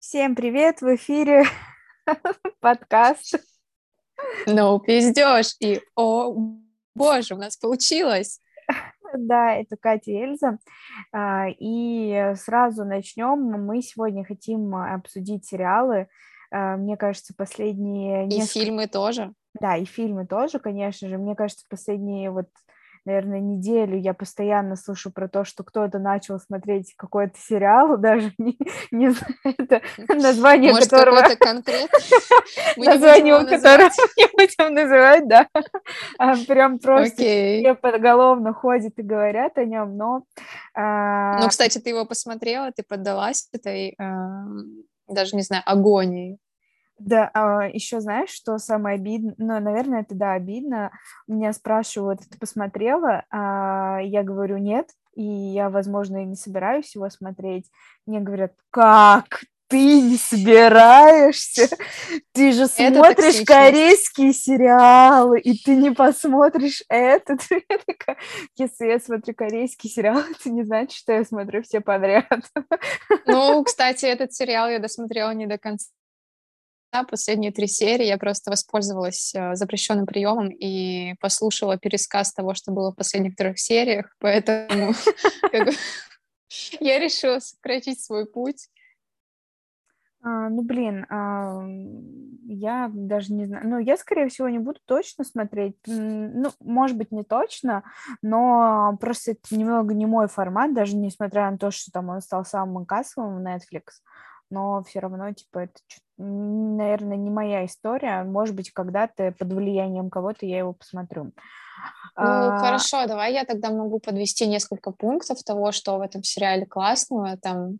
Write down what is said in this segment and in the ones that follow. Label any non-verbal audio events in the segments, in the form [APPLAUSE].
Всем привет! В эфире [LAUGHS] подкаст. Ну, пиздешь. И, о, боже, у нас получилось. Да, это Катя и Эльза. А, и сразу начнем. Мы сегодня хотим обсудить сериалы. А, мне кажется, последние... И несколько... фильмы тоже. Да, и фильмы тоже, конечно же. Мне кажется, последние вот наверное, неделю я постоянно слышу про то, что кто-то начал смотреть какой-то сериал, [LAUGHS] даже не, не знаю, [LAUGHS] это название Может, которого... [LAUGHS] Название которого не будем называть, да. А прям просто все подголовно ходят и говорят о нем, но... А, ну, кстати, ты его посмотрела, ты поддалась этой, даже не знаю, агонии. Да, а, еще знаешь, что самое обидное? Ну, наверное, это да, обидно. Меня спрашивают, ты посмотрела? А я говорю, нет, и я, возможно, и не собираюсь его смотреть. Мне говорят, как ты не собираешься? Ты же смотришь корейские сериалы, и ты не посмотришь этот. [LAUGHS] Если я смотрю корейский сериал, это не значит, что я смотрю все подряд. Ну, [LAUGHS] кстати, этот сериал я досмотрела не до конца последние три серии я просто воспользовалась э, запрещенным приемом и послушала пересказ того, что было в последних трех сериях, [LAUGHS] поэтому [LAUGHS] я решила сократить свой путь. А, ну, блин, а, я даже не знаю. Ну, я, скорее всего, не буду точно смотреть. Ну, может быть, не точно, но просто это немного не мой формат, даже несмотря на то, что там он стал самым кассовым в Netflix но все равно, типа, это, наверное, не моя история. Может быть, когда-то под влиянием кого-то я его посмотрю. Ну, а... хорошо, давай я тогда могу подвести несколько пунктов того, что в этом сериале классного, там,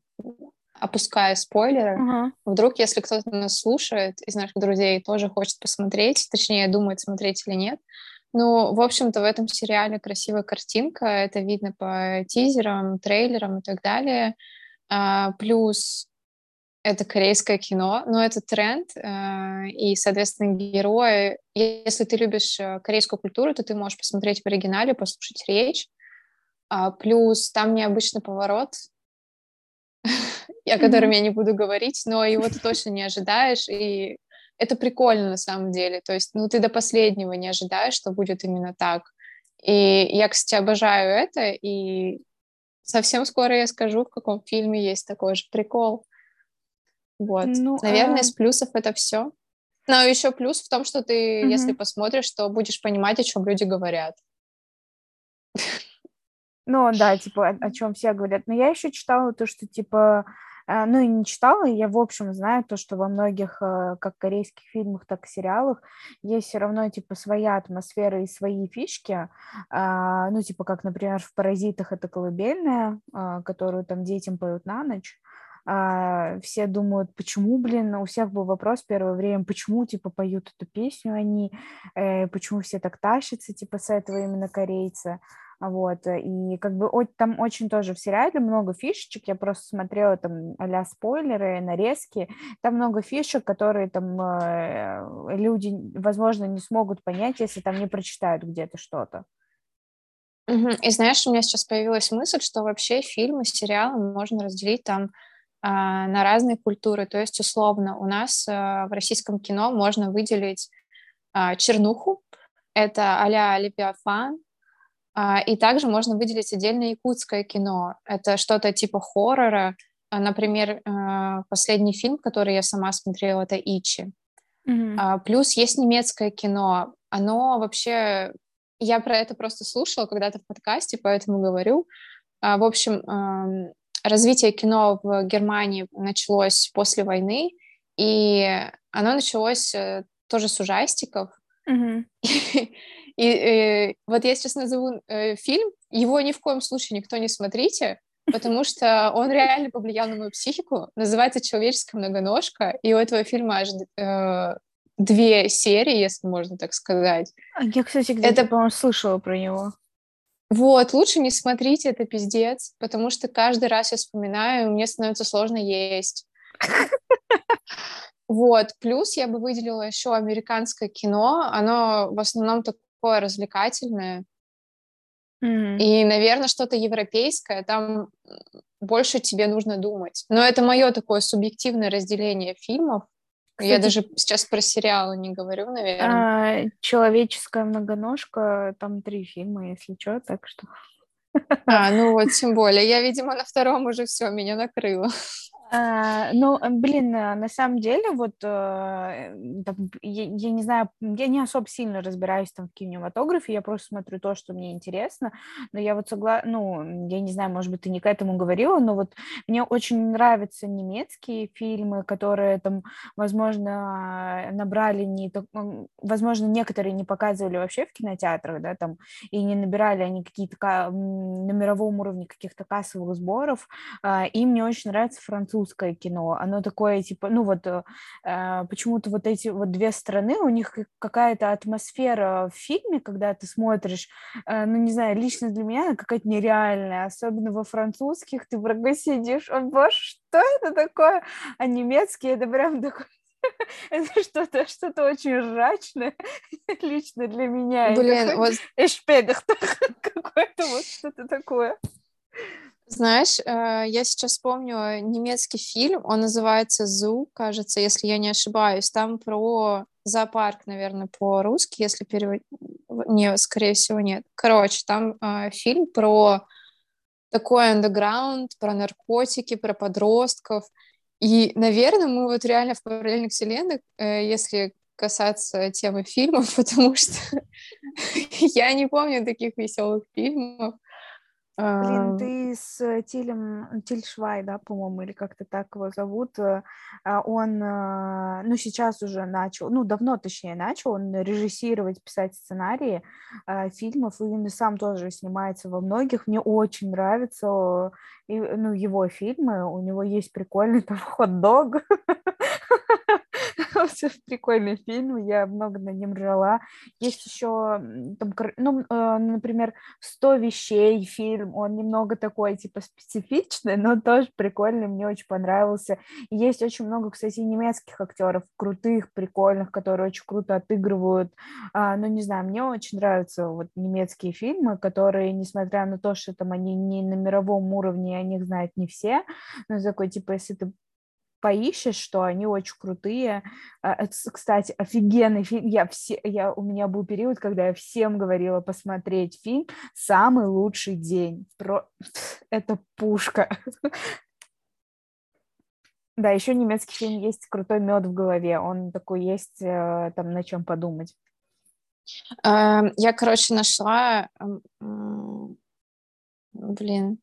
опуская спойлеры. Uh-huh. Вдруг, если кто-то нас слушает из наших друзей, тоже хочет посмотреть, точнее, думает, смотреть или нет. Ну, в общем-то, в этом сериале красивая картинка, это видно по тизерам, трейлерам и так далее. А, плюс это корейское кино, но это тренд, э, и, соответственно, герои... Если ты любишь э, корейскую культуру, то ты можешь посмотреть в оригинале, послушать речь. А, плюс там необычный поворот, [LAUGHS] о котором я не буду говорить, но его ты точно не ожидаешь, и это прикольно на самом деле. То есть, ну, ты до последнего не ожидаешь, что будет именно так. И я, кстати, обожаю это, и совсем скоро я скажу, в каком фильме есть такой же прикол. Вот. Ну, Наверное, а... из плюсов это все. Но еще плюс в том, что ты, угу. если посмотришь, то будешь понимать, о чем люди говорят. Ну, да, [LAUGHS] типа, о, о чем все говорят. Но я еще читала то, что, типа, э, ну, и не читала, я, в общем, знаю то, что во многих, э, как корейских фильмах, так и сериалах, есть все равно, типа, своя атмосфера и свои фишки, а, ну, типа, как, например, в «Паразитах» это колыбельная, а, которую там детям поют на ночь, а, все думают, почему, блин, у всех был вопрос первое время, почему, типа, поют эту песню они, э, почему все так тащатся, типа, с этого именно корейца, вот, и как бы там очень тоже в сериале много фишечек, я просто смотрела там а спойлеры, нарезки, там много фишек, которые там э, люди, возможно, не смогут понять, если там не прочитают где-то что-то. И знаешь, у меня сейчас появилась мысль, что вообще фильмы, сериалы можно разделить там на разные культуры. То есть, условно, у нас а, в российском кино можно выделить а, чернуху, это а-ля Левиафан, и также можно выделить отдельно якутское кино. Это что-то типа хоррора. Например, последний фильм, который я сама смотрела, это «Ичи». Mm-hmm. Плюс есть немецкое кино. Оно вообще... Я про это просто слушала когда-то в подкасте, поэтому говорю. В общем, развитие кино в Германии началось после войны, и оно началось э, тоже с ужастиков. Mm-hmm. [LAUGHS] И, и э, вот я сейчас назову э, фильм, его ни в коем случае никто не смотрите, [LAUGHS] потому что он реально повлиял на мою психику. Называется «Человеческая многоножка», и у этого фильма аж э, две серии, если можно так сказать. А я, кстати, где-то, Это... по-моему, слышала про него. Вот, лучше не смотрите, это пиздец, потому что каждый раз я вспоминаю, и мне становится сложно есть. Вот, плюс я бы выделила еще американское кино, оно в основном такое развлекательное, Mm-hmm. И, наверное, что-то европейское, там больше тебе нужно думать. Но это мое такое субъективное разделение фильмов. Кстати, Я даже сейчас про сериалы не говорю, наверное. А, Человеческая многоножка, там три фильма, если что, так что. А, ну вот, [LAUGHS] тем более. Я, видимо, на втором уже все, меня накрыло. А, ну, блин, э, на самом деле, вот, э, я, я не знаю, я не особо сильно разбираюсь там в кинематографе, я просто смотрю то, что мне интересно, но я вот согласна, ну, я не знаю, может быть, ты не к этому говорила, но вот мне очень нравятся немецкие фильмы, которые там, возможно, набрали не, возможно, некоторые не показывали вообще в кинотеатрах, да, там, и не набирали они какие-то на мировом уровне каких-то кассовых сборов, а, и мне очень нравится французский французское кино, оно такое, типа, ну вот э, э, почему-то вот эти вот две страны, у них какая-то атмосфера в фильме, когда ты смотришь, э, ну не знаю, лично для меня она какая-то нереальная, особенно во французских, ты врага сидишь, о боже, что это такое? А немецкий это прям такой [LAUGHS] это что-то что-то очень ржачное [LAUGHS] лично для меня. Блин, вот... [LAUGHS] какое-то вот что-то такое. Знаешь, э, я сейчас помню немецкий фильм, он называется «Зу», кажется, если я не ошибаюсь. Там про зоопарк, наверное, по-русски, если переводить. Не, скорее всего, нет. Короче, там э, фильм про такой андеграунд, про наркотики, про подростков. И, наверное, мы вот реально в параллельных вселенных, э, если касаться темы фильмов, [LAUGHS] потому что я не помню таких веселых фильмов. Блин, ты с Тилем, Тиль Швай, да, по-моему, или как-то так его зовут, э, а он, э, ну, сейчас уже начал, ну, давно, точнее, начал он режиссировать, писать сценарии э, фильмов, и сам тоже снимается во многих, мне очень нравятся, ну, его фильмы, у него есть прикольный [LAUGHS] там хот-дог, [LAUGHS] прикольный фильм, я много на нем ржала. Есть еще, там, ну, э, например, «100 вещей» фильм, он немного такой, типа, специфичный, но тоже прикольный, мне очень понравился. Есть очень много, кстати, немецких актеров, крутых, прикольных, которые очень круто отыгрывают. А, ну, не знаю, мне очень нравятся вот немецкие фильмы, которые, несмотря на то, что там они не на мировом уровне, о них знают не все, но такой, типа, если ты поищешь, что они очень крутые. А, кстати, офигенный фильм. Я все, я, у меня был период, когда я всем говорила посмотреть фильм «Самый лучший день». Про... [LAUGHS] Это пушка. [LAUGHS] Да, еще немецкий фильм есть «Крутой мед в голове». Он такой есть, э, там на чем подумать. Эм, я, короче, нашла... Блин,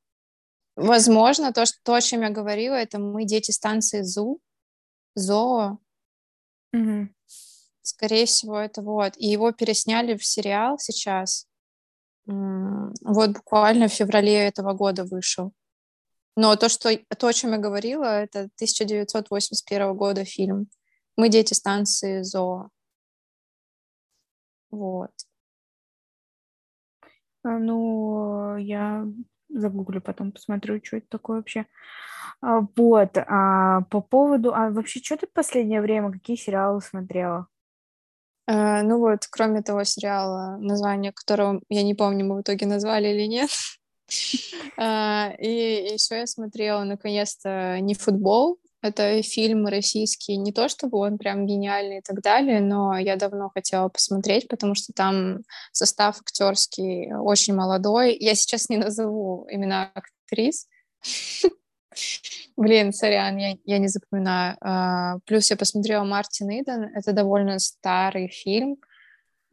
Возможно, то, что, то, о чем я говорила, это мы дети станции ЗУ, ЗОО. Угу. Скорее всего, это вот. И его пересняли в сериал сейчас. Вот буквально в феврале этого года вышел. Но то, что, то, о чем я говорила, это 1981 года фильм. Мы дети станции ЗОО. Вот. А, ну, я загуглю, потом посмотрю, что это такое вообще. А, вот, а по поводу... А вообще, что ты в последнее время, какие сериалы смотрела? А, ну вот, кроме того сериала, название которого, я не помню, мы в итоге назвали или нет. [LAUGHS] а, и еще я смотрела, наконец-то, не футбол, это фильм российский, не то чтобы он прям гениальный и так далее, но я давно хотела посмотреть, потому что там состав актерский очень молодой. Я сейчас не назову имена актрис. [LAUGHS] Блин, сорян, я, я не запоминаю. Uh, плюс я посмотрела Мартин Иден. Это довольно старый фильм.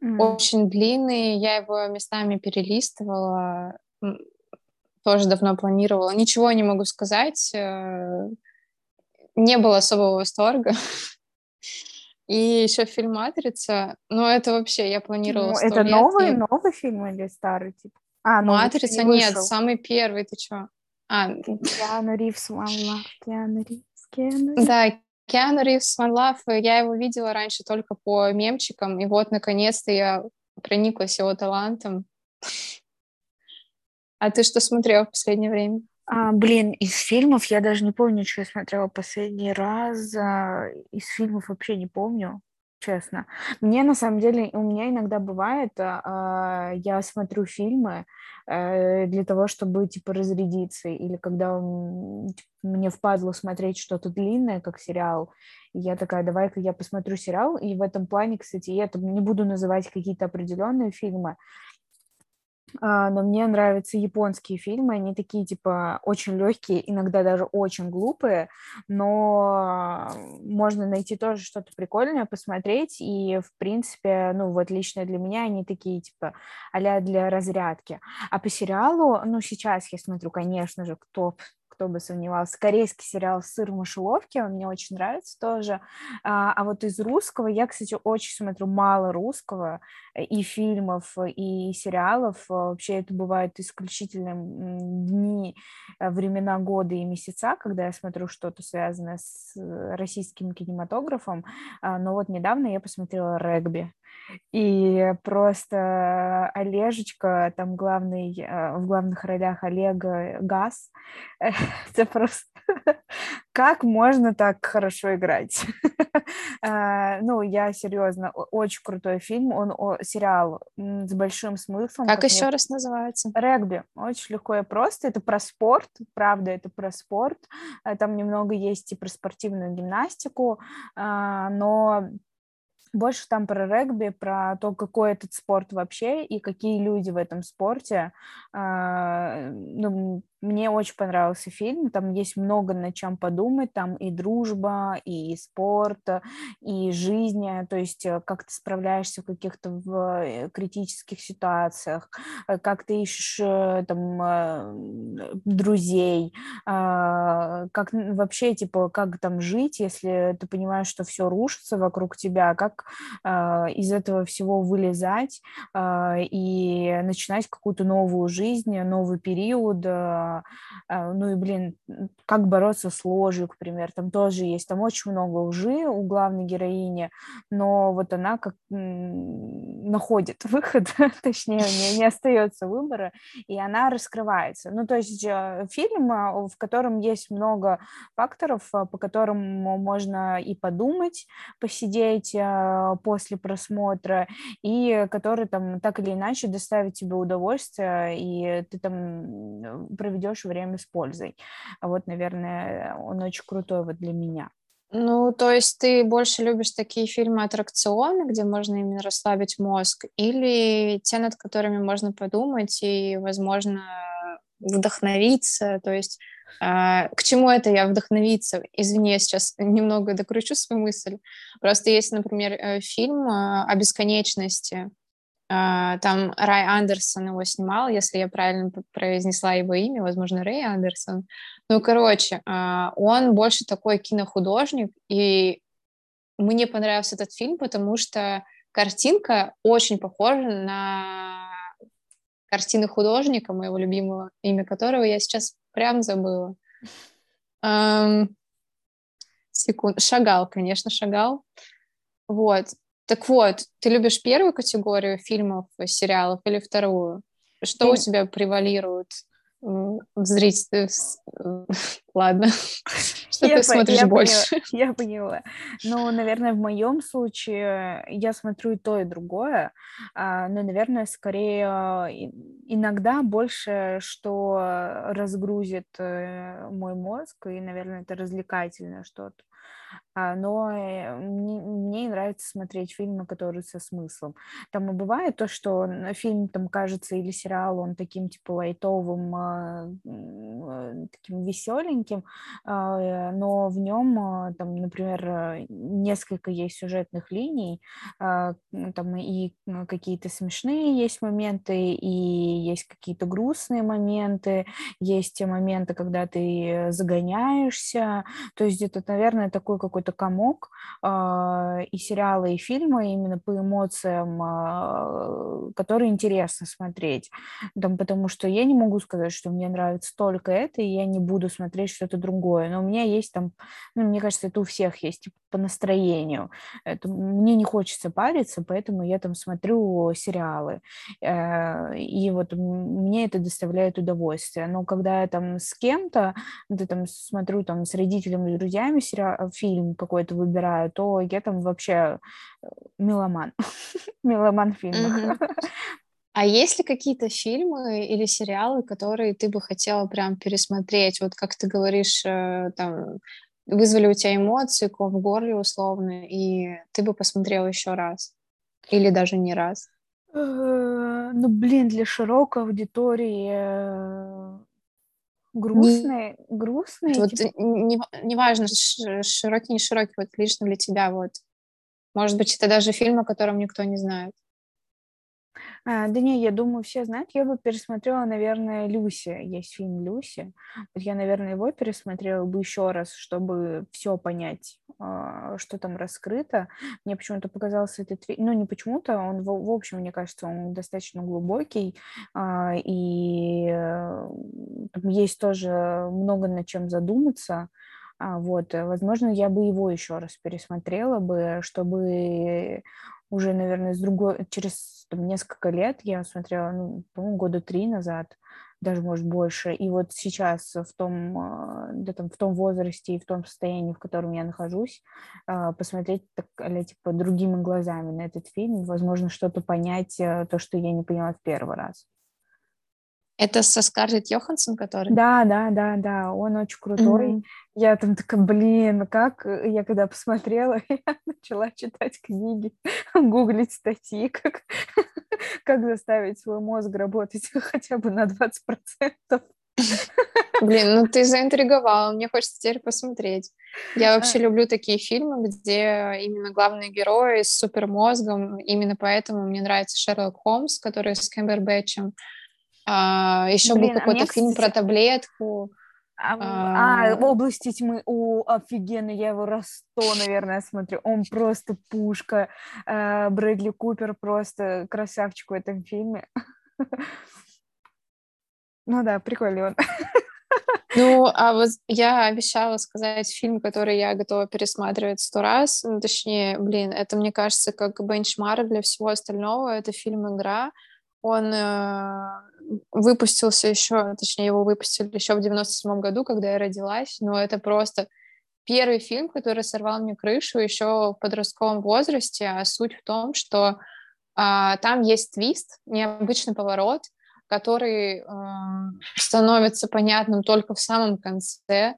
Mm. Очень длинный. Я его местами перелистывала. Тоже давно планировала. Ничего не могу сказать. Не было особого восторга. [LAUGHS] И еще фильм «Матрица», ну, это вообще, я планировала ну, Это лет, новый, и... новый фильм или старый, типа? А, «Матрица» не нет, самый первый, ты что? А, Киану Ривз, One Киану Ривз, Киану Ривз. Да, Киану Ривз, One Love, я его видела раньше только по мемчикам, и вот, наконец-то, я прониклась его талантом. [LAUGHS] А ты что смотрела в последнее время? А, блин, из фильмов я даже не помню, что я смотрела последний раз. А, из фильмов вообще не помню. честно. Мне на самом деле, у меня иногда бывает, э, я смотрю фильмы э, для того, чтобы типа разрядиться, или когда типа, мне впадло смотреть что-то длинное, как сериал, и я такая, давай-ка я посмотрю сериал, и в этом плане, кстати, я там не буду называть какие-то определенные фильмы, а, но мне нравятся японские фильмы, они такие, типа, очень легкие, иногда даже очень глупые, но можно найти тоже что-то прикольное, посмотреть, и, в принципе, ну, вот лично для меня они такие, типа, а для разрядки. А по сериалу, ну, сейчас я смотрю, конечно же, кто кто бы сомневался. Корейский сериал «Сыр в мышеловке», он мне очень нравится тоже. А, а вот из русского, я, кстати, очень смотрю мало русского, э, и фильмов, и сериалов. Вообще это бывают исключительно дни, э, времена года и месяца, когда я смотрю что-то связанное с э, российским кинематографом. А, но вот недавно я посмотрела «Регби». И просто Олежечка, там главный, э, в главных ролях Олега Газ, [LAUGHS] это просто [LAUGHS] как можно так хорошо играть? [LAUGHS] А, ну, я серьезно, очень крутой фильм, он сериал с большим смыслом. Как, еще раз называется? Регби. Очень легко и просто. Это про спорт, правда, это про спорт. Э, там немного есть и про спортивную гимнастику, а, но больше там про регби, про то, какой этот спорт вообще и какие люди в этом спорте. А, ну, мне очень понравился фильм, там есть много над чем подумать, там и дружба, и спорт, и жизнь, то есть э, как ты справляешься в каких-то э, критических ситуациях, э, как ты ищешь там друзей, а, как вообще, типа, как там жить, если ты понимаешь, что все рушится вокруг тебя, как а, из этого всего вылезать а, и начинать какую-то новую жизнь, новый период, ну и, блин, как бороться с ложью, к примеру, там тоже есть, там очень много лжи у главной героини, но вот она как находит [LAUGHS] выход, точнее, не, не остается выбора, и она раскрывается. Ну, то есть э, фильм, а, в котором есть много факторов, а, по которым можно и подумать, посидеть после просмотра, и который там так или иначе доставит тебе удовольствие, и ты там проведешь проведешь время с пользой. Вот, наверное, он очень крутой вот для меня. Ну, то есть ты больше любишь такие фильмы-аттракционы, где можно именно расслабить мозг, или те, над которыми можно подумать и, возможно, вдохновиться, то есть э, к чему это я вдохновиться? Извини, я сейчас [LAUGHS] немного докручу свою мысль. Просто есть, например, э, фильм э, о бесконечности, а, там Рай Андерсон его снимал, если я правильно произнесла его имя, возможно, Рэй Андерсон. Ну, короче, а, он больше такой кинохудожник, и мне понравился этот фильм, потому что картинка очень похожа на картины художника, моего любимого, имя которого я сейчас прям забыла. Um, секунд. Шагал, конечно, Шагал. Вот. Так вот, ты любишь первую категорию фильмов, сериалов или вторую? Что у тебя превалирует в зрителе? [LAUGHS] Ладно. [LAUGHS] Что я ты смотришь я больше? Поняла, [LAUGHS] я поняла. Ну, наверное, в моем случае я смотрю и то, и другое. А, но, наверное, скорее иногда больше, что разгрузит э, мой мозг, и, наверное, это развлекательное что-то. А, но э, мне, мне нравится смотреть фильмы, которые со смыслом. Там и бывает то, что фильм там кажется или сериал, он таким типа лайтовым, а, э, таким веселеньким, а, но в нем там, например, несколько есть сюжетных линий, там и какие-то смешные есть моменты, и есть какие-то грустные моменты, есть те моменты, когда ты загоняешься, то есть это, наверное, такой какой-то комок э, и сериалы, и фильмы именно по эмоциям, э, которые интересно смотреть. Там, потому что я не могу сказать, что мне нравится только это, и я не буду смотреть что-то другое. Но у меня есть там, ну, мне кажется, это у всех есть типа, по настроению. Это, мне не хочется париться, поэтому я там смотрю сериалы. Э, и вот мне это доставляет удовольствие. Но когда я там с кем-то, ты там смотрю там с родителями, с друзьями сериал, фильм какой-то выбираю, то я там вообще э, меломан. [LAUGHS] меломан фильма. А есть ли какие-то фильмы или сериалы, которые ты бы хотела прям пересмотреть? Вот как ты говоришь, э, там, вызвали у тебя эмоции, ком в горле условно, и ты бы посмотрел еще раз? Или даже не раз? Э, ну, блин, для широкой аудитории грустные, не, грустные. Вот типа... не, не важно, широкий, не широкий, вот лично для тебя вот. Может быть, это даже фильм, о котором никто не знает. А, да не, я думаю, все знают. Я бы пересмотрела, наверное, Люси. Есть фильм Люси. Я, наверное, его пересмотрела бы еще раз, чтобы все понять, а, что там раскрыто. Мне почему-то показался этот фильм, ну не почему-то, он, в, в общем, мне кажется, он достаточно глубокий, а, и э, есть тоже много над чем задуматься. Вот, возможно, я бы его еще раз пересмотрела бы, чтобы уже, наверное, с другой, через там, несколько лет, я смотрела, ну, по-моему, года три назад, даже, может, больше, и вот сейчас в том, а, да, там, в том возрасте и в том состоянии, в котором я нахожусь, а, посмотреть так, типа, другими глазами на этот фильм, возможно, что-то понять, э, то, что я не поняла в первый раз. Это со Скарлетт Йоханссон, который? Да, да, да, да, он очень крутой. Mm-hmm. Я там такая, блин, как я когда посмотрела, [LAUGHS] я начала читать книги, гуглить статьи, как, как заставить свой мозг работать [LAUGHS] хотя бы на 20%. Блин, ну ты [LAUGHS] заинтриговала, мне хочется теперь посмотреть. Я вообще люблю такие фильмы, где именно главные герои с супермозгом, именно поэтому мне нравится Шерлок Холмс, который с Кэмбербэтчем. А, еще Блин, был а какой-то а фильм кстати... про таблетку. А, а, а, области тьмы, о, офигенно, я его раз сто, наверное, смотрю. Он просто пушка. А, Брэдли Купер просто красавчик в этом фильме. [LAUGHS] Ну да, прикольный он. Ну, [LAUGHS] а вот я обещала сказать фильм, который я готова пересматривать сто раз. Ну, точнее, блин, это, мне кажется, как бенчмарк для всего остального. Это фильм «Игра». Он э, выпустился еще, точнее, его выпустили еще в 97 году, когда я родилась, но это просто первый фильм, который сорвал мне крышу еще в подростковом возрасте, а суть в том, что а, там есть твист, необычный поворот, который э, становится понятным только в самом конце.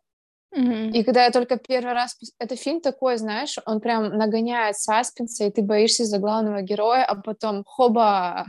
Mm-hmm. И когда я только первый раз... Это фильм такой, знаешь, он прям нагоняет саспенса, и ты боишься за главного героя, а потом хоба,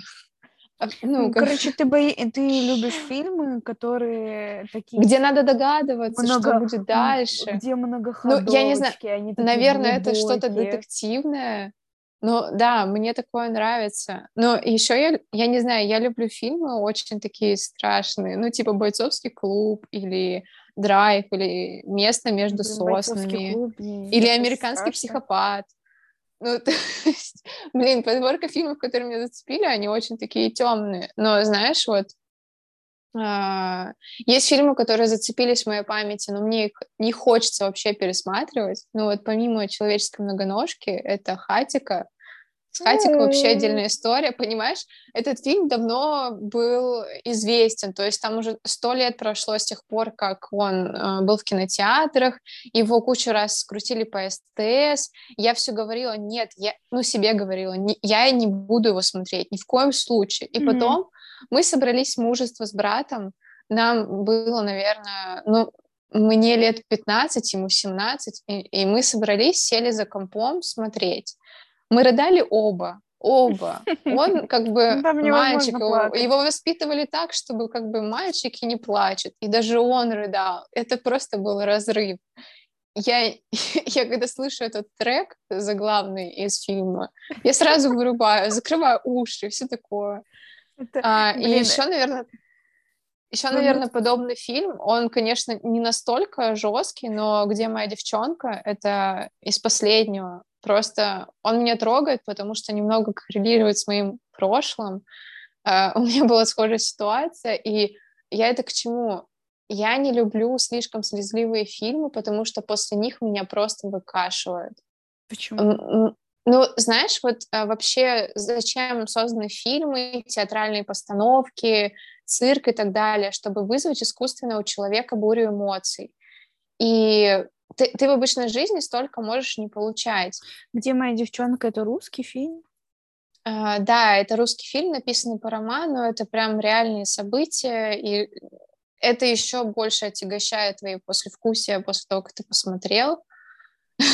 ну, ну, как... Короче, ты, бои... ты любишь фильмы, которые такие... Где надо догадываться, много... что будет дальше. Где многоходовочки, ну, я не знаю, они Наверное, глубокие. это что-то детективное. Ну, да, мне такое нравится. Но еще я, я не знаю, я люблю фильмы очень такие страшные. Ну, типа «Бойцовский клуб» или «Драйв», или «Место между соснами», клуб, или «Американский страшно. психопат». Ну, [LAUGHS] то есть, блин, подборка фильмов, которые меня зацепили, они очень такие темные. Но, знаешь, вот а, есть фильмы, которые зацепились в моей памяти, но мне их не хочется вообще пересматривать. Ну вот помимо «Человеческой многоножки» это «Хатика», Хатик вообще отдельная история, понимаешь? Этот фильм давно был известен, то есть там уже сто лет прошло с тех пор, как он э, был в кинотеатрах, его кучу раз скрутили по СТС, я все говорила, нет, я, ну, себе говорила, не, я не буду его смотреть, ни в коем случае. И mm-hmm. потом мы собрались мужество с братом, нам было, наверное, ну, мне лет 15, ему 17, и, и мы собрались, сели за компом смотреть. Мы рыдали оба, оба. [LAUGHS] Он как бы ну, мальчик, его, воспитывали так, чтобы как бы мальчики не плачут, и даже он рыдал. Это просто был разрыв. Я, [LAUGHS] я когда слышу этот трек заглавный из фильма, я сразу [LAUGHS] вырубаю, закрываю уши, все такое. Это, а, и еще, наверное, еще, наверное, подобный фильм, он, конечно, не настолько жесткий, но «Где моя девчонка?» — это из последнего. Просто он меня трогает, потому что немного коррелирует с моим прошлым. Uh, [LAUGHS] у меня была схожая ситуация, и я это к чему? я не люблю слишком слезливые фильмы, потому что после них меня просто выкашивают. Почему? Ну, знаешь, вот а, вообще зачем созданы фильмы, театральные постановки, цирк и так далее, чтобы вызвать искусственно у человека бурю эмоций. И ты, ты в обычной жизни столько можешь не получать. «Где моя девчонка» — это русский фильм? Uh, да, это русский фильм, написанный по роману, это прям реальные события, и это еще больше отягощает твои послевкусия после того, как ты посмотрел. [LAUGHS]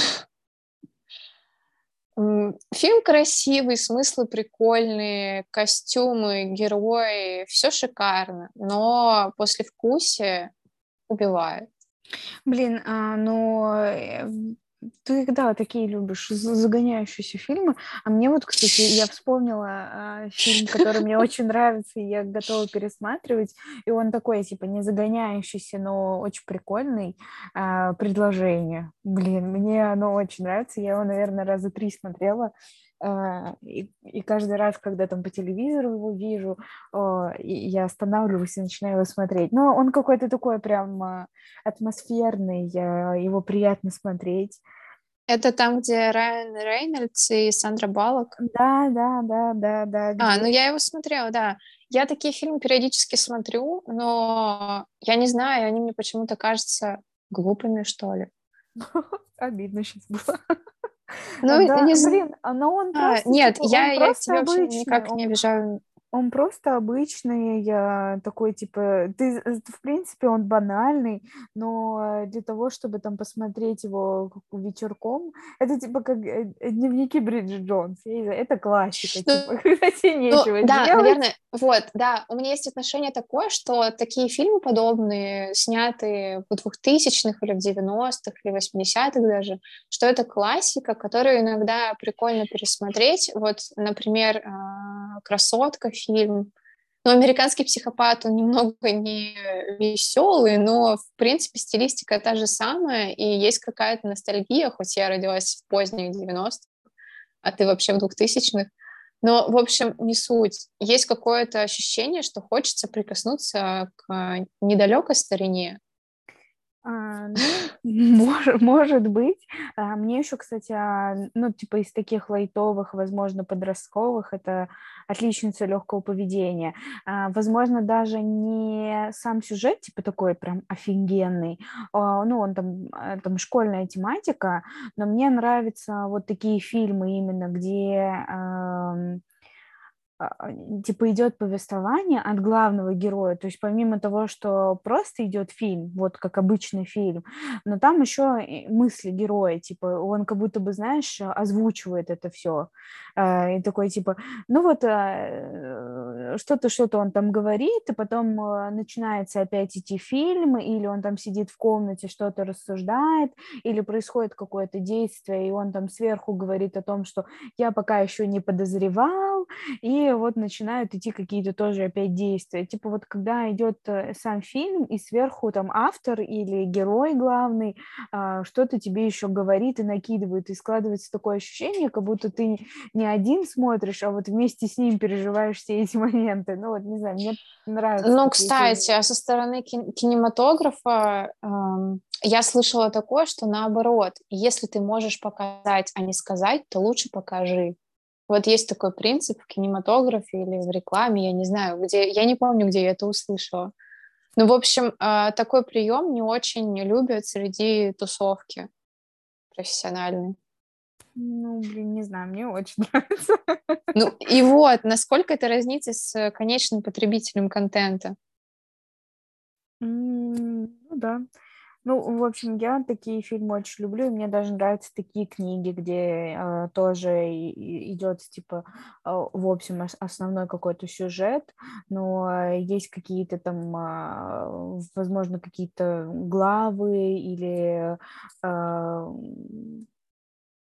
Фильм красивый, смыслы прикольные, костюмы, герои, все шикарно, но послевкусие убивает. Блин, а, но э, ты когда такие любишь загоняющиеся фильмы? А мне вот, кстати, я вспомнила а, фильм, который мне [LAUGHS] очень нравится, и я готова пересматривать. И он такой, типа, не загоняющийся, но очень прикольный. А, предложение. Блин, мне оно очень нравится. Я его, наверное, раза три смотрела. А, и, и каждый раз, когда там по телевизору его вижу, я останавливаюсь и начинаю его смотреть. Но он какой-то такой прям а, атмосферный, его приятно смотреть. Это там, где Райан Рейнольдс и Сандра Баллок? Да, да, да, да, да. Где... А, ну я его смотрела, да. Я такие фильмы периодически смотрю, но я не знаю, они мне почему-то кажутся глупыми, что ли. [LAUGHS] Обидно сейчас было. Ну, да, не блин, а, но он а, просто, Нет, типа, я, я тебя вообще никак он, не обижаю. Он просто обычный, я такой, типа, ты, э, в принципе, он банальный, но для того, чтобы там посмотреть его вечерком, это типа как э, дневники Бриджит Джонс, это классика, [LAUGHS] ну, типа, когда тебе нечего ну, Да, делать. наверное, вот, да, у меня есть отношение такое, что такие фильмы подобные, снятые в 2000-х или в 90-х, или 80-х даже, что это классика, которую иногда прикольно пересмотреть. Вот, например, «Красотка» фильм. Но «Американский психопат», он немного не веселый, но, в принципе, стилистика та же самая, и есть какая-то ностальгия, хоть я родилась в поздних 90-х, а ты вообще в 2000-х. Но, в общем, не суть. Есть какое-то ощущение, что хочется прикоснуться к недалекой старине, а, ну, [GASPS] [LAUGHS] может, может быть. А, мне еще, кстати, а, ну, типа из таких лайтовых, возможно, подростковых, это отличница легкого поведения. А, возможно, даже не сам сюжет, типа такой прям офигенный, ну, он там, там школьная тематика, но мне нравятся вот такие фильмы именно, где типа идет повествование от главного героя, то есть помимо того, что просто идет фильм, вот как обычный фильм, но там еще мысли героя, типа он как будто бы, знаешь, озвучивает это все, а, и такой типа, ну вот э, что-то, что-то он там говорит, и потом начинается опять идти фильм, или он там сидит в комнате, что-то рассуждает, или происходит какое-то действие, и он там сверху говорит о том, что я пока еще не подозревал, и вот начинают идти какие-то тоже опять действия. Типа вот когда идет э, сам фильм, и сверху там автор или герой главный а, что-то тебе еще говорит и накидывает, и складывается такое ощущение, как будто ты не один смотришь, а вот вместе с ним переживаешь все эти [LAUGHS] моменты. Ну вот, не знаю, мне нравится. Ну, кстати, фильмы. а со стороны кинематографа эм, я слышала такое, что наоборот, если ты можешь показать, а не сказать, то лучше покажи. Вот есть такой принцип в кинематографе или в рекламе, я не знаю, где, я не помню, где я это услышала. Ну, в общем, а, такой прием не очень любят среди тусовки профессиональной. Ну, блин, не знаю, мне очень [LAUGHS] нравится. Ну, и вот, насколько это разнится с конечным потребителем контента? Ну, да. Ну, в общем, я такие фильмы очень люблю, и мне даже нравятся такие книги, где э, тоже идет, типа, э, в общем, основной какой-то сюжет, но есть какие-то там, э, возможно, какие-то главы или э,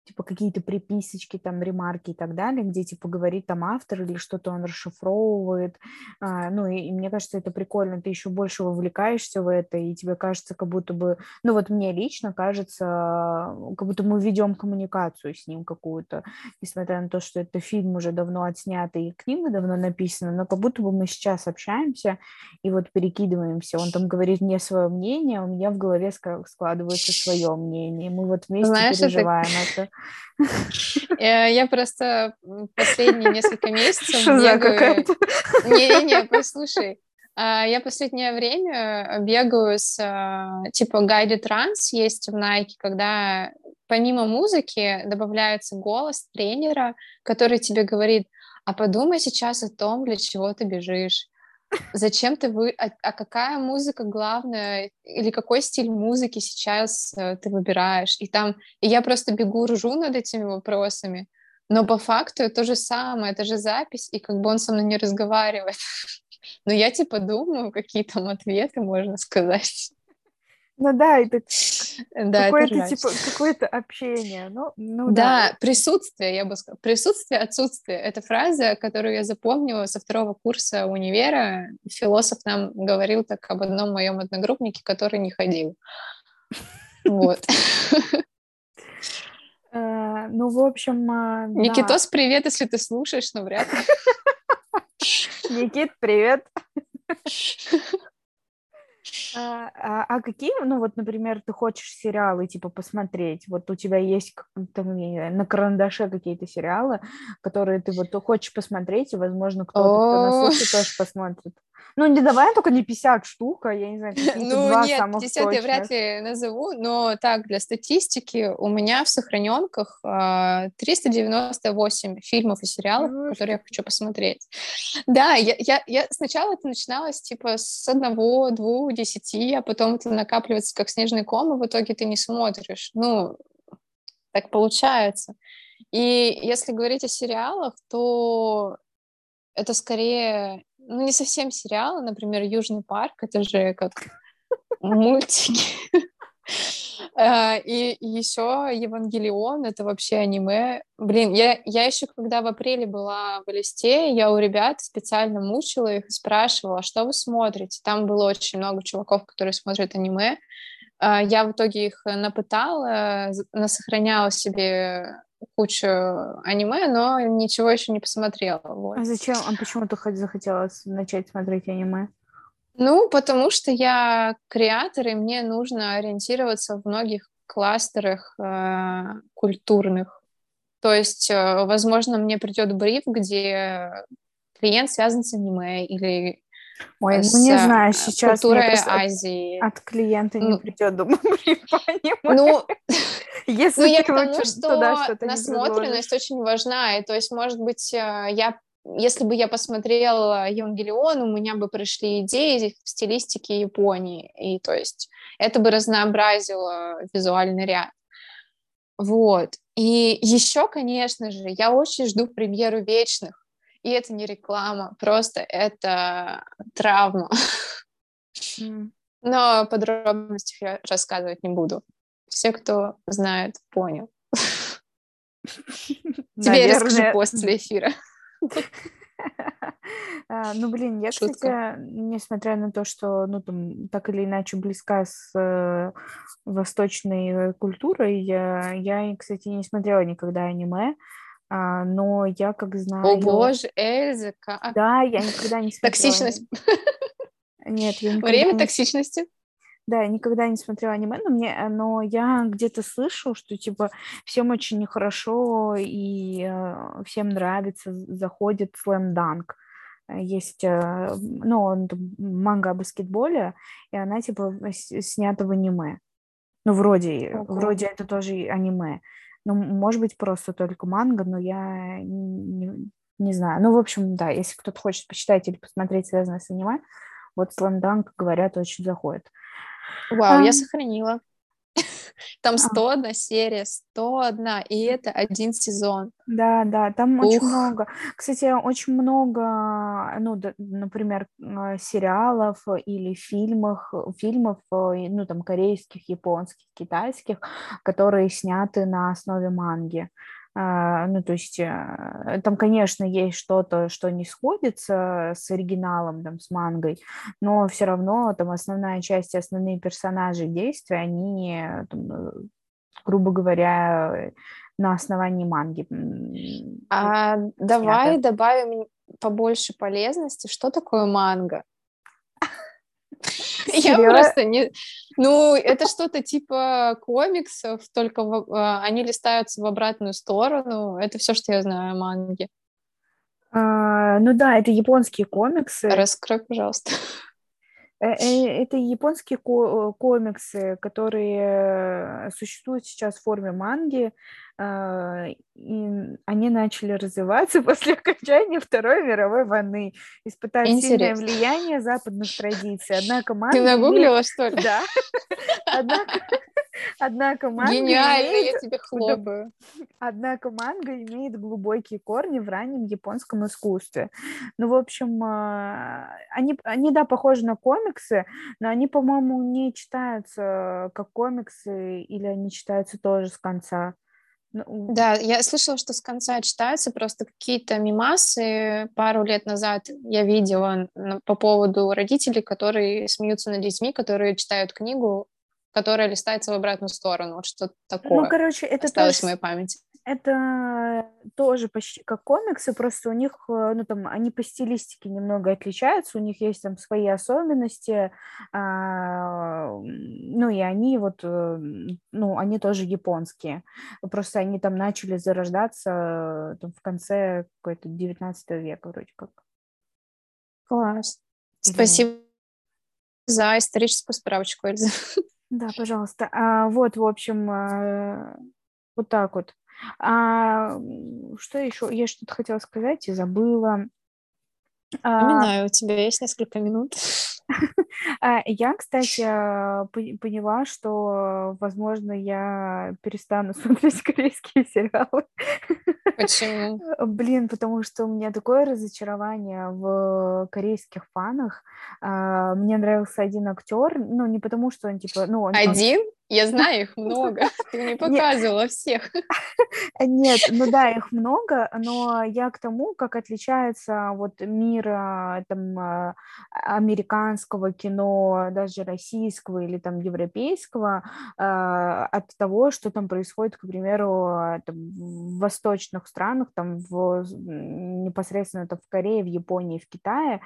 типа какие-то приписочки, там, ремарки и так далее, где, типа, говорит там автор или что-то он расшифровывает. А, ну, и, и мне кажется, это прикольно, ты еще больше вовлекаешься в это, и тебе кажется, как будто бы, ну, вот мне лично кажется, как будто мы ведем коммуникацию с ним какую-то, несмотря на то, что это фильм уже давно отснятый, и книга давно написана, но как будто бы мы сейчас общаемся и вот перекидываемся. Он там говорит мне свое мнение, у меня в голове складывается свое мнение, мы вот вместе Знаешь, переживаем это. это. [LAUGHS] Э, я просто последние несколько месяцев бегаю... Не-не, послушай. А, я последнее время бегаю с а, типа guided runs есть в Nike, когда помимо музыки добавляется голос тренера, который тебе говорит, а подумай сейчас о том, для чего ты бежишь Зачем ты вы... А, а какая музыка главная? Или какой стиль музыки сейчас э, ты выбираешь? И там... И я просто бегу, ржу над этими вопросами. Но по факту то же самое, это же запись, и как бы он со мной не разговаривает. [LAUGHS] Но я типа думаю, какие там ответы можно сказать. Ну да, это да, какое-то типа какое-то общение. Ну, ну да. да, присутствие, я бы сказала. Присутствие, отсутствие. Это фраза, которую я запомнила со второго курса универа. Философ нам говорил так об одном моем одногруппнике, который не ходил. Вот. [LAUGHS] Э, ну, в общем... А, Никитос, привет, если ты слушаешь, но вряд ли. [LAUGHS] Никит, привет. [LAUGHS] А, а, а какие, ну вот, например, ты хочешь сериалы типа посмотреть? Вот у тебя есть там, на карандаше какие-то сериалы, которые ты вот хочешь посмотреть, и, возможно, кто-то, кто нас слушает, тоже [LAUGHS] посмотрит. Ну, не давай только не 50 штук, а я не знаю, Ну, нет, 50 я вряд ли назову, но так, для статистики у меня в сохраненках 398 а, фильмов и сериалов, ну, которые я хочу посмотреть. Да, я, я, я сначала это начиналось типа с одного, двух, десяти, а потом это накапливается как снежный ком, и в итоге ты не смотришь. Ну, так получается. И если говорить о сериалах, то это скорее ну, не совсем сериалы, например, Южный парк, это же как [LAUGHS] мультики. [LAUGHS] А, и еще Евангелион, это вообще аниме. Блин, я, я еще когда в апреле была в Листе, я у ребят специально мучила их и спрашивала, что вы смотрите. Там было очень много чуваков, которые смотрят аниме. А, я в итоге их напытала, насохраняла себе кучу аниме, но ничего еще не посмотрела. Вот. А зачем? А почему ты хоть захотела начать смотреть аниме? Ну, потому что я креатор, и мне нужно ориентироваться в многих кластерах э, культурных. То есть, э, возможно, мне придет бриф, где клиент связан с аниме или Ой, с, ну не знаю, сейчас культурой Азии. От, от клиента не ну, придет, думаю, [LAUGHS] Ну, [LAUGHS] если ну, я к тому, что насмотренность очень важна, и то есть, может быть, э, я если бы я посмотрела Евангелион, у меня бы пришли идеи в стилистике Японии, и то есть это бы разнообразило визуальный ряд. Вот. И еще, конечно же, я очень жду премьеру «Вечных», и это не реклама, просто это травма. Mm. Но подробностей я рассказывать не буду. Все, кто знает, понял. Тебе расскажу после эфира. А, ну, блин, я, Шутка. кстати, несмотря на то, что, ну, там, так или иначе близка с э, восточной культурой, я, я, кстати, не смотрела никогда аниме, а, но я как знаю... О боже, Эльза, как... Да, я никогда не смотрела. Токсичность. Нет, я никогда Время не... токсичности? Да, я никогда не смотрела аниме, но, мне, но я где-то слышу, что, типа, всем очень хорошо и э, всем нравится, заходит Dunk. Есть, э, ну, он манга о баскетболе, и она, типа, снята в аниме. Ну, вроде, okay. вроде это тоже аниме. Ну, может быть, просто только манга, но я не, не знаю. Ну, в общем, да, если кто-то хочет почитать или посмотреть связанное с аниме, вот Dunk, говорят, очень заходит. Вау, а, я сохранила. Там 101 а. серия, 101, и это один сезон. Да, да, там Ух. очень много. Кстати, очень много, ну, да, например, а, сериалов или фильмов, фильмов, э, ну, там, корейских, японских, китайских, которые сняты на основе манги. А, ну, то есть э, там, конечно, есть что-то, что не сходится с оригиналом, там, с мангой, но все равно там основная часть, основные персонажи действия, они, там, э, грубо говоря, на основании манги. А давай добавим побольше полезности. Что такое манга? [LAUGHS] Я просто не... Ну, это что-то типа комиксов, только. А, они листаются в обратную сторону. Это все, что я знаю о манге. А, ну да, это японские комиксы. Раскрой, пожалуйста. Э, э, это японские комиксы, которые существуют сейчас в форме манги. А, и они начали развиваться [LAUGHS] после окончания Второй мировой войны, испытав сильное влияние западных традиций. Однако манга Ты нагуглила, имеет... что ли? Да. [LAUGHS] Однако, однако манга Гениально, имеет... я тебе [LAUGHS] хлопаю. Однако манга имеет глубокие корни в раннем японском искусстве. Ну, в общем, а, они, они да, похожи на комиксы, но они, по-моему, не читаются как комиксы, или они читаются тоже с конца. Ну, да, я слышала, что с конца читаются просто какие-то мимасы. Пару лет назад я видела по поводу родителей, которые смеются над детьми, которые читают книгу, которая листается в обратную сторону. Вот что-то ну, такое. Ну, короче, это осталось тоже... в моей памяти это тоже почти как комиксы, просто у них, э, ну, там, они по стилистике немного отличаются, у них есть там свои особенности, а, ну, и они вот, э, ну, они тоже японские, просто они там начали зарождаться там, в конце какой-то 19 века вроде как. Класс. Или... Спасибо за историческую справочку, Эльза. [LAUGHS] Да, пожалуйста. А, вот, в общем, э, вот так вот. А, что еще? Я что-то хотела сказать и забыла. Напоминаю, а, у тебя есть несколько минут. [LAUGHS] [LAUGHS] А, я, кстати, а, поняла, что, возможно, я перестану [LAUGHS] смотреть корейские сериалы. Почему? [LAUGHS] Блин, потому что у меня такое разочарование в корейских фанах. Мне нравился один актер, ну, не потому что он, типа, ну... Он, один? Я знаю, их много. [LAUGHS] Ты мне показывала Нет. всех. [LAUGHS] Нет, ну да, их много, но я к тому, как отличается вот мир а, там а, американского кино, даже российского или там европейского, а, от того, что там происходит, к примеру, там, в восточных странах, там в, непосредственно там, в Корее, в Японии, в Китае,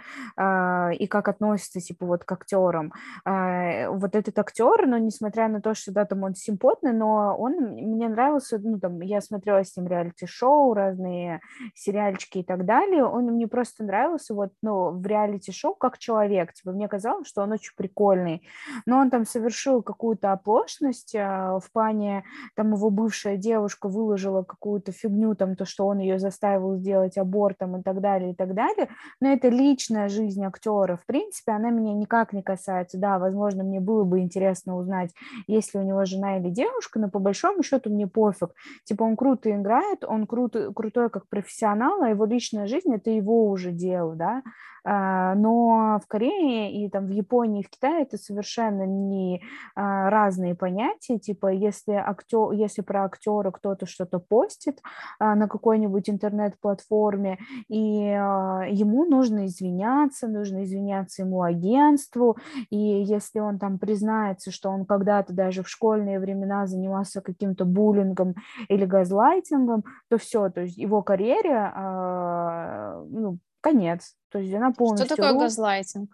и как относятся типа вот к актерам. Вот этот актер, но несмотря на то, что, да, там он симпотный, но он мне нравился, ну, там, я смотрела с ним реалити-шоу, разные сериальчики и так далее, он мне просто нравился вот, ну, в реалити-шоу как человек, типа, мне казалось, что он очень прикольный, но он там совершил какую-то оплошность а, в плане, там, его бывшая девушка выложила какую-то фигню, там, то, что он ее заставил сделать абортом и так далее, и так далее, но это личная жизнь актера, в принципе, она меня никак не касается, да, возможно, мне было бы интересно узнать, есть ли у него жена или девушка, но по большому счету мне пофиг. Типа он круто играет, он круто, крутой как профессионал, а его личная жизнь – это его уже дело, да, а, но в Корее и там в Японии, и в Китае это совершенно не а, разные понятия, типа если, актер, если про актера кто-то что-то постит а, на какой-нибудь интернет-платформе, и ему нужно извиняться, нужно извиняться ему агентству, и если он там признается, что он когда-то даже в школьные времена занимался каким-то буллингом или газлайтингом, то все, то есть его карьере ну, конец. То есть она полностью... Что такое газлайтинг?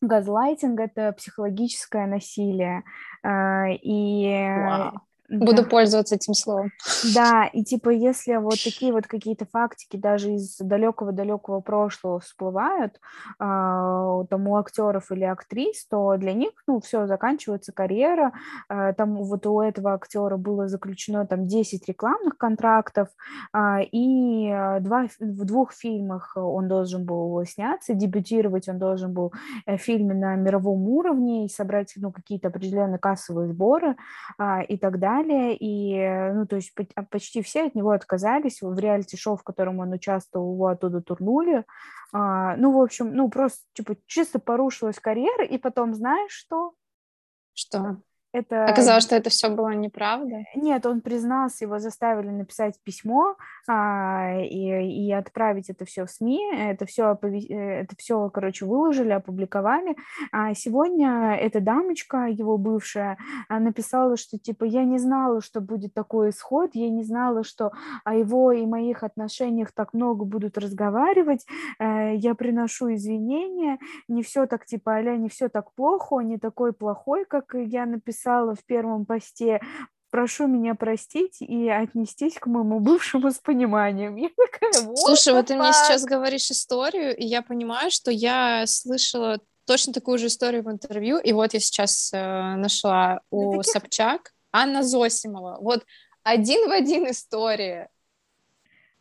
Газлайтинг — это психологическое насилие. А, и... Wow. Буду да. пользоваться этим словом. Да, и типа если вот [LAUGHS] такие вот какие-то фактики даже из далекого-далекого прошлого всплывают, э, там у актеров или актрис, то для них, ну, все, заканчивается карьера. Э, там вот у этого актера было заключено там 10 рекламных контрактов, э, и два, в двух фильмах он должен был сняться, дебютировать он должен был в фильме на мировом уровне и собрать, ну, какие-то определенные кассовые сборы э, и так далее далее, и, э, ну, то есть а, почти все от него отказались, в реалити-шоу, в котором он участвовал, его оттуда турнули, а, ну, в общем, ну, просто, типа, чисто порушилась карьера, и потом, знаешь что? Что? Это... Оказалось, что это все было неправда? Нет, он признался, его заставили написать письмо а, и, и отправить это все в СМИ. Это все, опове... Это все, короче, выложили, опубликовали. А сегодня эта дамочка, его бывшая, написала, что типа я не знала, что будет такой исход, я не знала, что о его и моих отношениях так много будут разговаривать. Э, я приношу извинения. Не все так типа, аля, не все так плохо, не такой плохой, как я написала написала в первом посте прошу меня простить и отнестись к моему бывшему с пониманием. Я такая, вот Слушай, вот ты мне сейчас говоришь историю, и я понимаю, что я слышала точно такую же историю в интервью, и вот я сейчас э, нашла у таких... Собчак Анна Зосимова. Вот один в один история.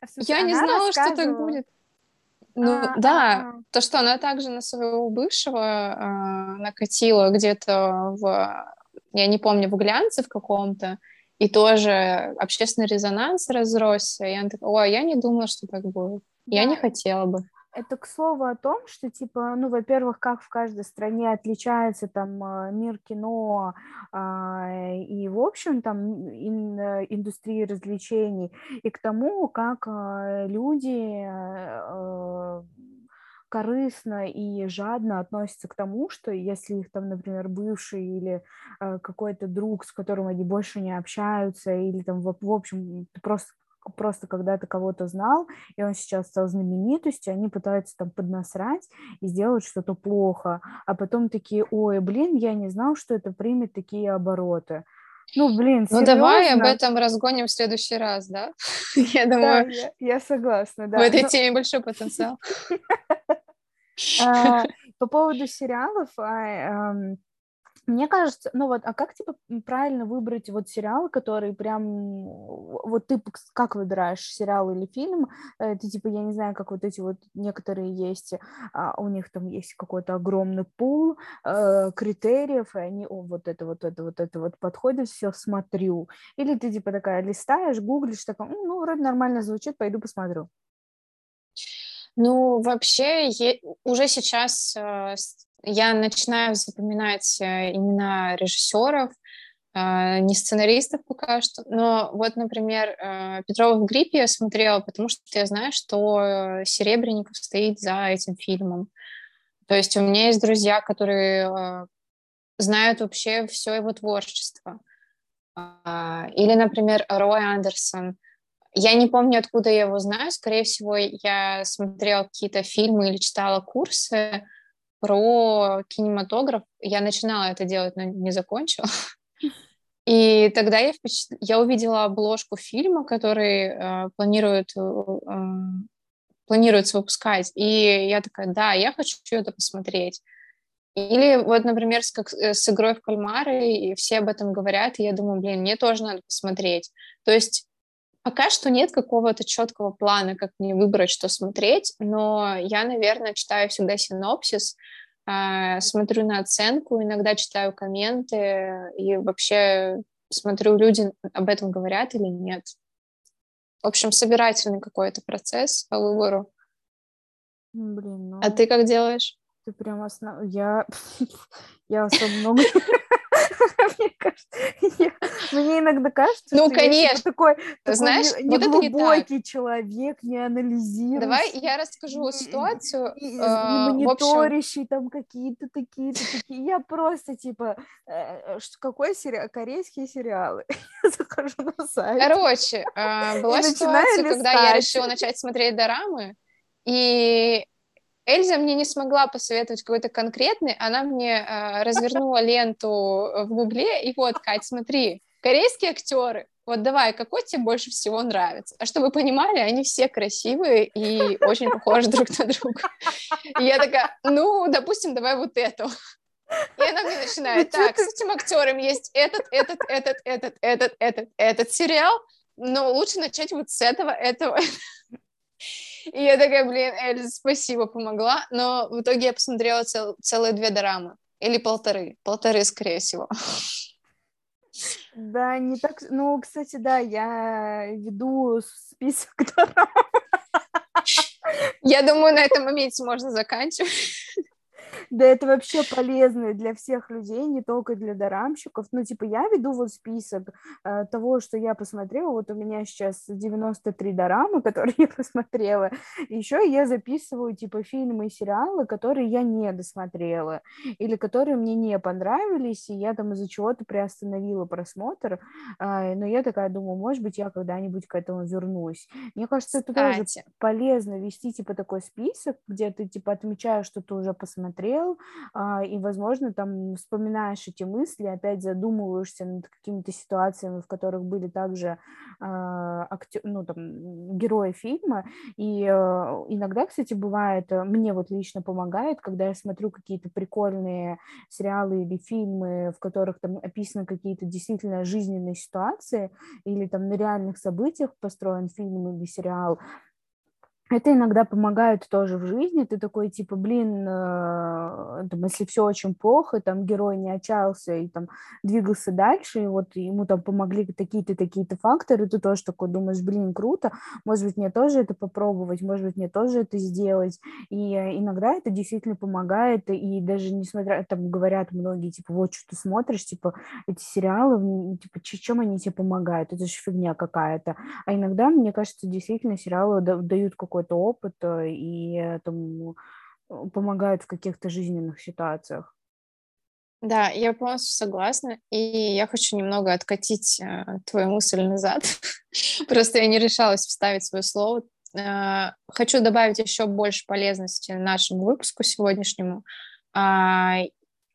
А, слушай, я не знала, что так будет. Ну а, да, а, а. то, что она также на своего бывшего э, накатила где-то в я не помню, в глянце в каком-то, и тоже общественный резонанс разросся, и она такая, ой, я не думала, что так будет, я не хотела бы. Это к слову о том, что, типа, ну, во-первых, как в каждой стране отличается там э, мир кино а, и, в общем, там ин, индустрии развлечений, и к тому, как а, люди а, корыстно и жадно относятся к тому, что если их там, например, бывший или э, какой-то друг, с которым они больше не общаются, или там, в, в общем, ты просто просто когда-то кого-то знал, и он сейчас стал знаменитостью, они пытаются там поднасрать и сделать что-то плохо, а потом такие, ой, блин, я не знал, что это примет такие обороты. Ну, блин, Ну, давай об этом разгоним в следующий раз, да? [LAUGHS] Я думаю... Да, я, я согласна, да. В этой Но... теме большой потенциал. [LAUGHS] А, [LAUGHS] по поводу сериалов, а, мне кажется, ну вот, а как типа правильно выбрать вот сериал, который прям, вот ты как выбираешь сериал или фильм? Э, ты типа, я не знаю, как вот эти вот некоторые есть, а у них там есть какой-то огромный пул э, критериев, и они, о, вот это, вот это, вот это вот подходит, все смотрю. Или ты типа такая листаешь, гуглишь, такая, ну, вроде нормально звучит, пойду посмотрю. Ну, вообще, уже сейчас э, я начинаю запоминать э, имена режиссеров, э, не сценаристов пока что, но вот, например, Петрова в гриппе я смотрела, потому что я знаю, что Серебренников стоит за этим фильмом. То есть у меня есть друзья, которые знают вообще все его творчество. Э, или, например, Рой Андерсон — я не помню, откуда я его знаю. Скорее всего, я смотрела какие-то фильмы или читала курсы про кинематограф. Я начинала это делать, но не закончила. [LAUGHS] И тогда я, впечат... я увидела обложку фильма, который э, планируют, э, планируется выпускать. И я такая, да, я хочу это посмотреть. Или вот, например, с, как, э, с игрой в кальмары, и все об этом говорят, и я думаю, блин, мне тоже надо посмотреть. То есть Пока что нет какого-то четкого плана, как мне выбрать, что смотреть, но я, наверное, читаю всегда синопсис, э, смотрю на оценку, иногда читаю комменты и вообще смотрю, люди об этом говорят или нет. В общем, собирательный какой-то процесс по выбору. Блин, ну... А ты как делаешь? Ты прям основ... Я... [LAUGHS] я особо много... [LAUGHS] [LAUGHS] мне кажется, я, мне иногда кажется, ну, что конечно. я такой, такой Знаешь, не, вот неглубокий не человек, не анализирующий. Давай я расскажу не, ситуацию. Не, не э, мониторящий там какие-то такие-то такие. Я просто типа, э, какой сериал? Корейские сериалы. [LAUGHS] я захожу на сайт. Короче, э, [LAUGHS] была ситуация, когда я решила начать смотреть дорамы, и Эльза мне не смогла посоветовать какой-то конкретный, она мне э, развернула ленту в Гугле, и вот, Кать, смотри, корейские актеры, вот давай, какой тебе больше всего нравится? А чтобы вы понимали, они все красивые и очень похожи друг на друга. И я такая, ну, допустим, давай вот эту. И она мне начинает, так, с этим актером есть этот, этот, этот, этот, этот, этот, этот сериал, но лучше начать вот с этого, этого. И я такая, блин, Эльза, спасибо, помогла. Но в итоге я посмотрела цел, целые две дорамы. Или полторы. Полторы, скорее всего. Да, не так... Ну, кстати, да, я веду список [LAUGHS] дорам. Я думаю, на этом моменте можно заканчивать. Да это вообще полезно для всех людей, не только для дорамщиков. Ну, типа, я веду вот список э, того, что я посмотрела. Вот у меня сейчас 93 дорамы, [LAUGHS] которые я посмотрела. Еще я записываю, типа, фильмы и сериалы, которые я не досмотрела. Или которые мне не понравились, и я там из-за чего-то приостановила просмотр. Э, но я такая думаю, может быть, я когда-нибудь к этому вернусь. Мне кажется, это Кстати. тоже полезно вести, типа, такой список, где ты, типа, отмечаешь, что ты уже посмотрел, посмотрел, а, и, возможно, там вспоминаешь эти мысли, опять задумываешься над какими-то ситуациями, в которых были также а, актер, ну, там, герои фильма, и а, иногда, кстати, бывает, мне вот лично помогает, когда я смотрю какие-то прикольные сериалы или фильмы, в которых там описаны какие-то действительно жизненные ситуации, или там на реальных событиях построен фильм или сериал, это иногда помогает тоже в жизни. Ты такой, типа, блин, э, там, если все очень плохо, там герой не отчаялся и там двигался дальше, и вот ему там помогли такие-то, такие-то факторы, ты тоже такой думаешь, блин, круто, может быть, мне тоже это попробовать, может быть, мне тоже это сделать. И иногда это действительно помогает, и даже несмотря, там говорят многие, типа, вот что ты смотришь, типа, эти сериалы, типа, чем они тебе помогают? Это же фигня какая-то. А иногда, мне кажется, действительно сериалы дают какой какой-то опыт э, и э, там, помогают в каких-то жизненных ситуациях. Да, я полностью согласна, и я хочу немного откатить э, твою мысль назад. [LAUGHS] Просто я не решалась вставить свое слово. Э, хочу добавить еще больше полезности нашему выпуску сегодняшнему. Э,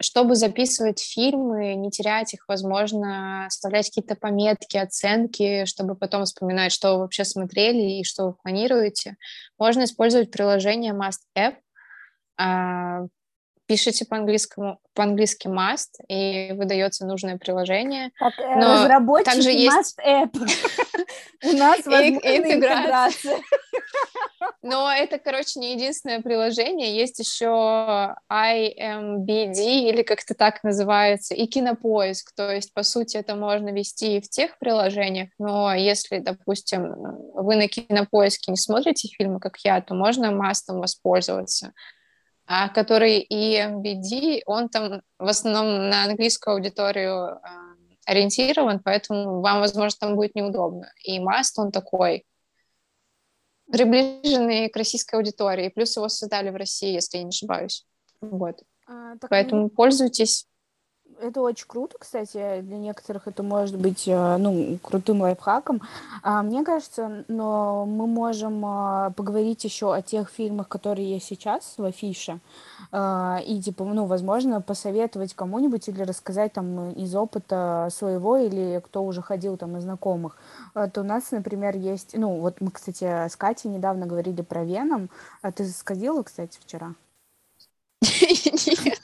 чтобы записывать фильмы, не терять их, возможно, оставлять какие-то пометки, оценки, чтобы потом вспоминать, что вы вообще смотрели и что вы планируете, можно использовать приложение Must App. Пишите по-английскому, по-английски must, и выдается нужное приложение. Как э, Но разработчики также есть... must app. [LAUGHS] У нас возможна интеграция. [LAUGHS] Но это, короче, не единственное приложение. Есть еще IMBD, или как-то так называется, и Кинопоиск. То есть, по сути, это можно вести и в тех приложениях, но если, допустим, вы на Кинопоиске не смотрите фильмы, как я, то можно мастом воспользоваться а который EMBD, он там в основном на английскую аудиторию э, ориентирован, поэтому вам, возможно, там будет неудобно. И Mast, он такой приближенный к российской аудитории, плюс его создали в России, если я не ошибаюсь. Вот. А, Поэтому пользуйтесь это очень круто, кстати, для некоторых это может быть, э, ну, крутым лайфхаком. А, мне кажется, но мы можем а, поговорить еще о тех фильмах, которые есть сейчас в афише, а, и, типа, ну, возможно, посоветовать кому-нибудь или рассказать там из опыта своего или кто уже ходил там из знакомых. То у нас, например, есть, ну, вот мы, кстати, с Катей недавно говорили про Веном. А ты сходила, кстати, вчера? [LAUGHS]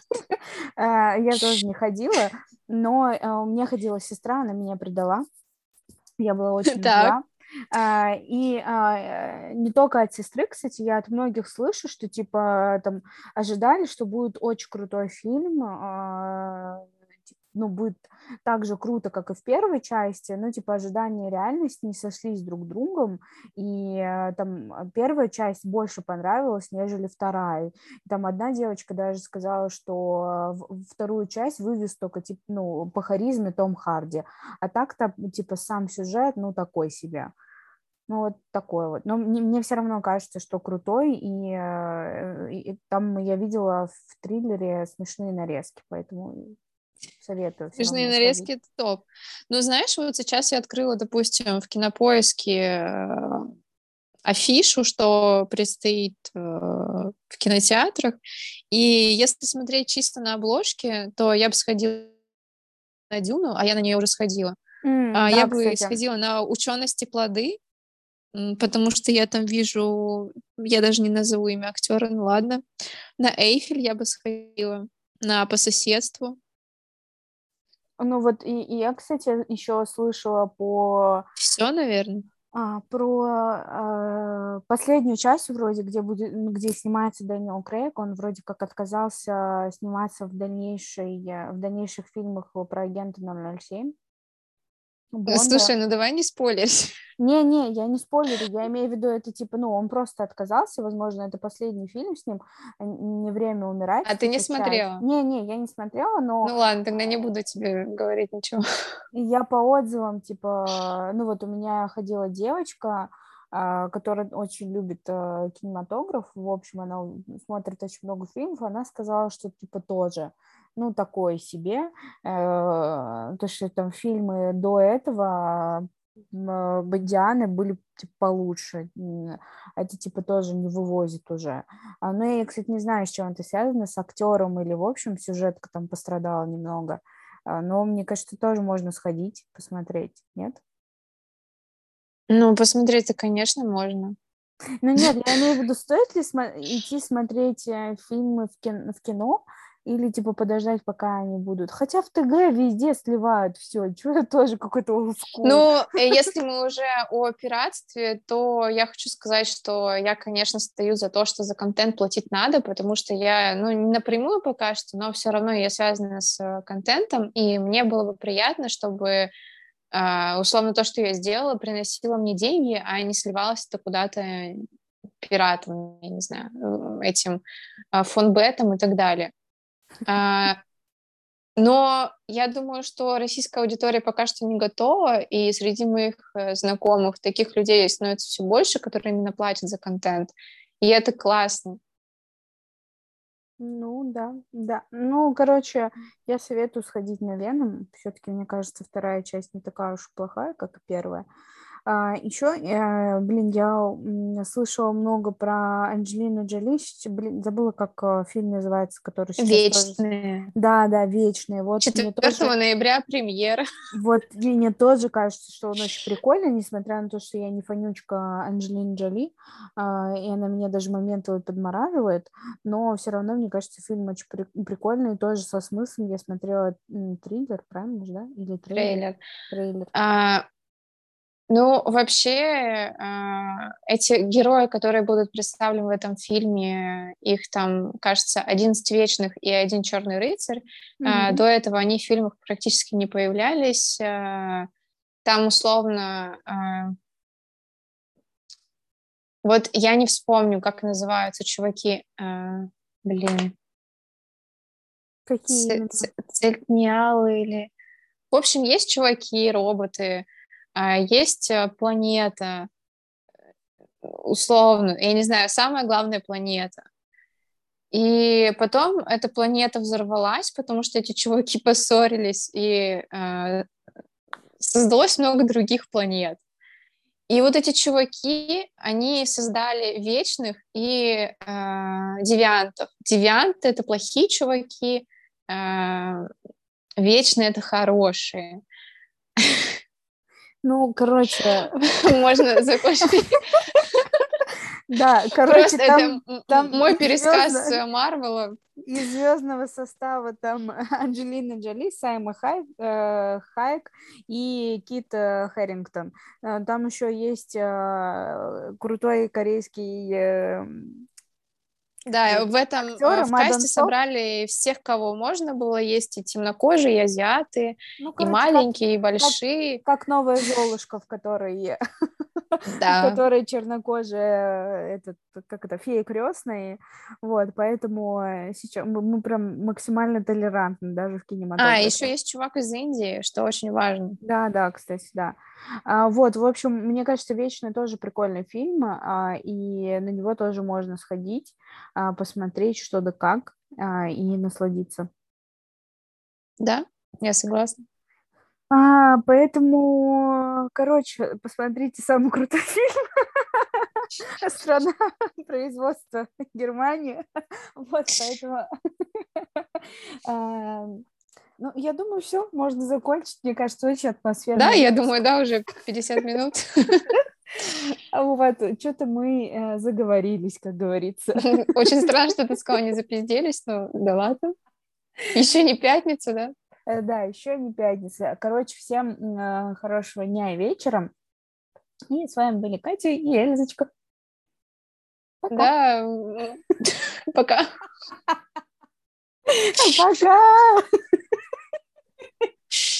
А, я тоже не ходила, но а, у меня ходила сестра, она меня предала. Я была очень [LAUGHS] зла. Uh, и uh, не только от сестры, кстати, я от многих слышу, что типа там ожидали, что будет очень крутой фильм, ну, будет так же круто, как и в первой части, но, типа, ожидания и реальность не сошлись друг другом, и э, там первая часть больше понравилась, нежели вторая. Там одна девочка даже сказала, что вторую часть вывез только, типа, ну, по харизме Том Харди, а так-то, типа, сам сюжет, ну, такой себе. Ну, вот такое вот. Но мне, мне все равно кажется, что крутой, и, э, и там я видела в триллере смешные нарезки, поэтому Советую. Смешные нарезки — это топ. Ну, знаешь, вот сейчас я открыла, допустим, в Кинопоиске э, афишу, что предстоит э, в кинотеатрах, и если смотреть чисто на обложке, то я бы сходила на Дюну, а я на нее уже сходила. Mm, а, да, я бы кстати. сходила на учености плоды, потому что я там вижу, я даже не назову имя актера, ну ладно. На Эйфель я бы сходила, на по соседству. Ну вот и, и я, кстати, еще слышала по... Все, наверное. А, про а, последнюю часть вроде, где будет, где снимается Дэниел Крейг, он вроде как отказался сниматься в дальнейшей, в дальнейших фильмах про агента 007. Бонда. Слушай, ну давай не спойлерь. [LAUGHS] Не-не, я не спойлерю, я имею в виду это типа, ну, он просто отказался, возможно, это последний фильм с ним, а не время умирать. А ты не смотрела? Не-не, я не смотрела, но... Ну ладно, тогда не буду тебе говорить ничего. Я по отзывам, типа, ну вот у меня ходила девочка, которая очень любит э, кинематограф, в общем, она смотрит очень много фильмов, она сказала, что типа тоже ну, такой себе. Э, то, что там фильмы до этого Бодианы были типа получше. Это типа тоже не вывозит уже. А, ну, я, кстати, не знаю, с чем это связано, с актером или, в общем, сюжетка там пострадала немного. А, но мне кажется, тоже можно сходить, посмотреть, нет? Ну, посмотреть-то, конечно, можно. Ну нет, [LAUGHS] я имею в виду, стоит ли см- идти смотреть э, фильмы в, кин- в кино, или типа подождать, пока они будут. Хотя в ТГ везде сливают все, что [LAUGHS] тоже какой-то олдскул. Ну, э, [LAUGHS] если мы уже о пиратстве, то я хочу сказать, что я, конечно, стою за то, что за контент платить надо, потому что я, ну, не напрямую пока что, но все равно я связана с э, контентом, и мне было бы приятно, чтобы условно то, что я сделала, приносило мне деньги, а не сливалось это куда-то пиратом, я не знаю, э, этим uh, фонбетом и так далее. А, но я думаю, что российская аудитория пока что не готова, и среди моих э, знакомых таких людей становится все больше, которые именно платят за контент. И это классно. Ну да, да. Ну, короче, я советую сходить на Веном. Все-таки, мне кажется, вторая часть не такая уж плохая, как и первая. А, еще, э, блин, я слышала много про Анджелину Джоли, блин, забыла, как э, фильм называется, который сейчас Вечные. Тоже... Да, да, Вечные. Вот 4 тоже... ноября премьера. Вот мне тоже кажется, что он очень [LAUGHS] прикольный, несмотря на то, что я не фанючка Анджелины Джоли, а, и она меня даже моментами подмораживает, но все равно, мне кажется, фильм очень прикольный, тоже со смыслом. Я смотрела триллер, правильно же, да? Или трейлер? Трейлер. трейлер. А, ну, вообще, а, эти герои, которые будут представлены в этом фильме, их там, кажется, 11 вечных и один черный рыцарь. Mm-hmm. До этого они в фильмах практически не появлялись. А, там условно... Вот я не вспомню, как называются чуваки. Блин. Какие? Цельтниалы или... В общем, есть чуваки, роботы, есть э, планета, условно, я не знаю, самая главная планета. И потом эта планета взорвалась, потому что эти чуваки [LAUGHS] поссорились, и э, создалось много других планет. И вот эти чуваки, они создали вечных и э, девиантов. Девианты — это плохие чуваки, э, вечные — это хорошие. [LAUGHS] Ну, короче... [LAUGHS] Можно закончить. [LAUGHS] Да, короче, там, это там мой пересказ звездно... Марвела. Из звездного состава там [LAUGHS] Анджелина Джоли, Сайма Хайк, э, Хайк и Кит э, Хэрингтон. Э, там еще есть э, крутой корейский э, да, в этом э, актеры, в касте собрали всех, кого можно было. Есть и темнокожие, и азиаты, ну, короче, и маленькие, как, и большие. Как, как новая Золушка, в которой, [LAUGHS] да. в которой чернокожая, этот, как это, фея крестная. Вот, поэтому э, сейчас мы, мы прям максимально толерантны даже в кинематографе. А, еще есть чувак из Индии, что очень важно. Да, да, кстати, да. А, вот, в общем, мне кажется, «Вечный» тоже прикольный фильм, а, и на него тоже можно сходить, а, посмотреть что да как, а, и насладиться. Да, я согласна. А, поэтому, короче, посмотрите самый крутой [LAUGHS] фильм. Страна [LAUGHS] производства Германии. [LAUGHS] Вот, поэтому Ну, я думаю, все, можно закончить. Мне кажется, очень атмосферно. Да, я думаю, да, уже 50 минут. А вот, что-то мы э, заговорились, как говорится. Очень странно, что ты сказала, не запизделись, но да ладно. Еще не пятница, да? Э, да, еще не пятница. Короче, всем э, хорошего дня и вечера. И с вами были Катя и Эльзочка. Пока. Да, пока. [LAUGHS] Пока.